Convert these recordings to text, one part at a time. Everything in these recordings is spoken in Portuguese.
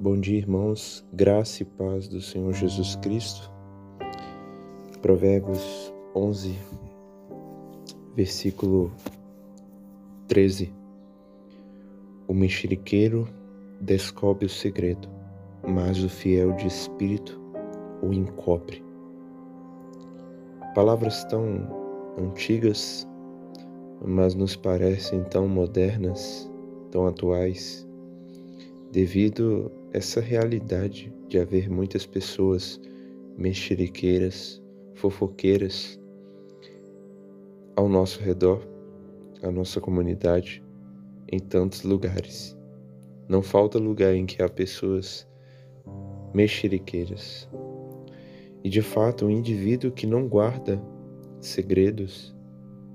Bom dia, irmãos. Graça e paz do Senhor Jesus Cristo. Provérbios 11, versículo 13. O mexeriqueiro descobre o segredo, mas o fiel de espírito o encobre. Palavras tão antigas, mas nos parecem tão modernas, tão atuais, devido a essa realidade de haver muitas pessoas mexeriqueiras, fofoqueiras ao nosso redor, a nossa comunidade, em tantos lugares. Não falta lugar em que há pessoas mexeriqueiras. E de fato, um indivíduo que não guarda segredos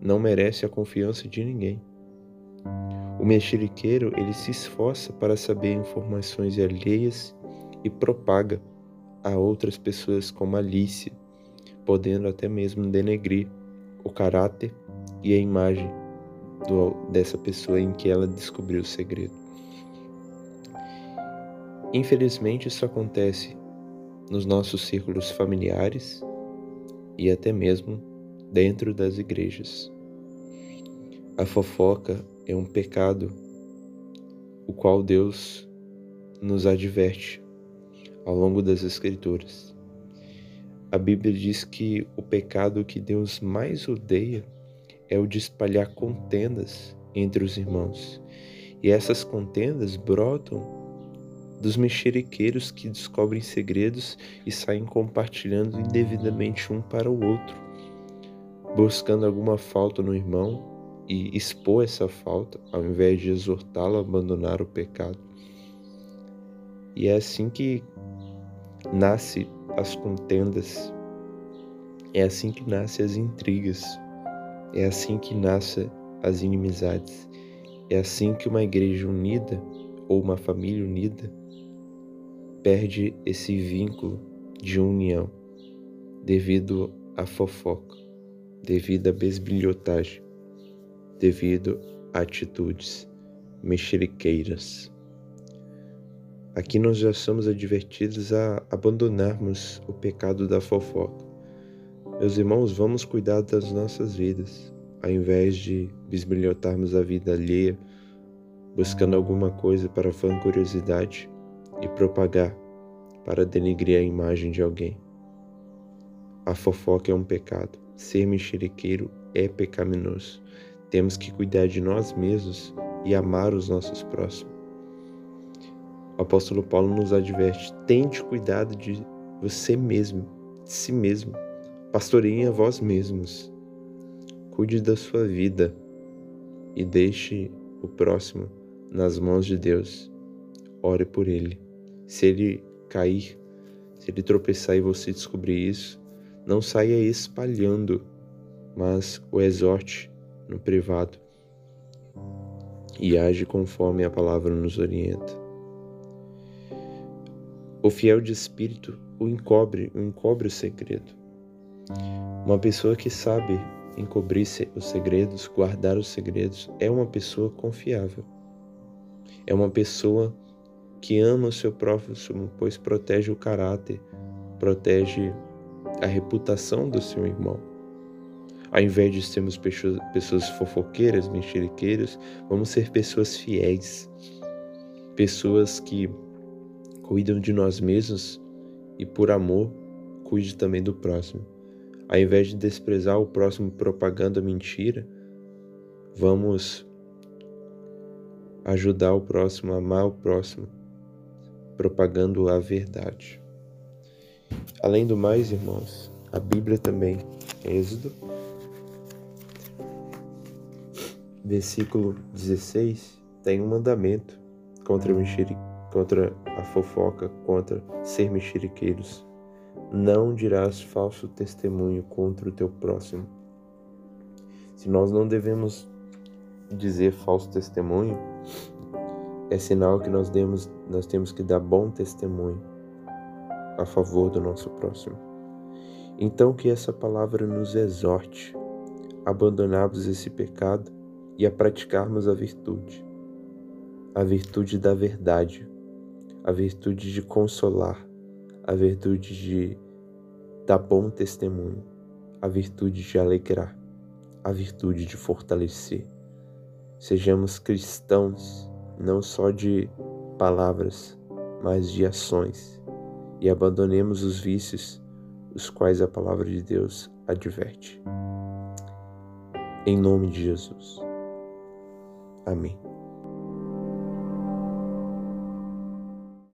não merece a confiança de ninguém. O mexeriqueiro, ele se esforça para saber informações alheias e propaga a outras pessoas com malícia, podendo até mesmo denegrir o caráter e a imagem do, dessa pessoa em que ela descobriu o segredo. Infelizmente, isso acontece nos nossos círculos familiares e até mesmo dentro das igrejas. A fofoca é um pecado o qual Deus nos adverte ao longo das Escrituras. A Bíblia diz que o pecado que Deus mais odeia é o de espalhar contendas entre os irmãos. E essas contendas brotam dos mexeriqueiros que descobrem segredos e saem compartilhando indevidamente um para o outro, buscando alguma falta no irmão e expor essa falta, ao invés de exortá-lo a abandonar o pecado. E é assim que nasce as contendas, é assim que nascem as intrigas, é assim que nascem as inimizades, é assim que uma igreja unida ou uma família unida perde esse vínculo de união devido à fofoca, devido à besbilhotagem devido a atitudes mexeriqueiras. Aqui nós já somos advertidos a abandonarmos o pecado da fofoca. Meus irmãos, vamos cuidar das nossas vidas, ao invés de bisbilhotarmos a vida alheia, buscando alguma coisa para vangloriosidade e propagar para denegrir a imagem de alguém. A fofoca é um pecado. Ser mexeriqueiro é pecaminoso. Temos que cuidar de nós mesmos e amar os nossos próximos. O apóstolo Paulo nos adverte: tente cuidado de você mesmo, de si mesmo. Pastoreiem a vós mesmos. Cuide da sua vida e deixe o próximo nas mãos de Deus. Ore por ele. Se ele cair, se ele tropeçar e você descobrir isso, não saia espalhando, mas o exorte no privado e age conforme a palavra nos orienta. O fiel de espírito o encobre, o encobre o segredo. Uma pessoa que sabe encobrir os segredos, guardar os segredos, é uma pessoa confiável. É uma pessoa que ama o seu próximo, pois protege o caráter, protege a reputação do seu irmão. Ao invés de sermos pessoas fofoqueiras, mexeriqueiras, vamos ser pessoas fiéis, pessoas que cuidam de nós mesmos e, por amor, cuide também do próximo. Ao invés de desprezar o próximo propagando a mentira, vamos ajudar o próximo, amar o próximo, propagando a verdade. Além do mais, irmãos, a Bíblia também, Êxodo versículo 16, tem um mandamento contra, mexeri, contra a fofoca, contra ser mexeriqueiros. Não dirás falso testemunho contra o teu próximo. Se nós não devemos dizer falso testemunho, é sinal que nós, demos, nós temos que dar bom testemunho a favor do nosso próximo. Então que essa palavra nos exorte abandonarmos esse pecado e a praticarmos a virtude, a virtude da verdade, a virtude de consolar, a virtude de dar bom testemunho, a virtude de alegrar, a virtude de fortalecer. Sejamos cristãos não só de palavras, mas de ações, e abandonemos os vícios, os quais a palavra de Deus adverte. Em nome de Jesus. I mean.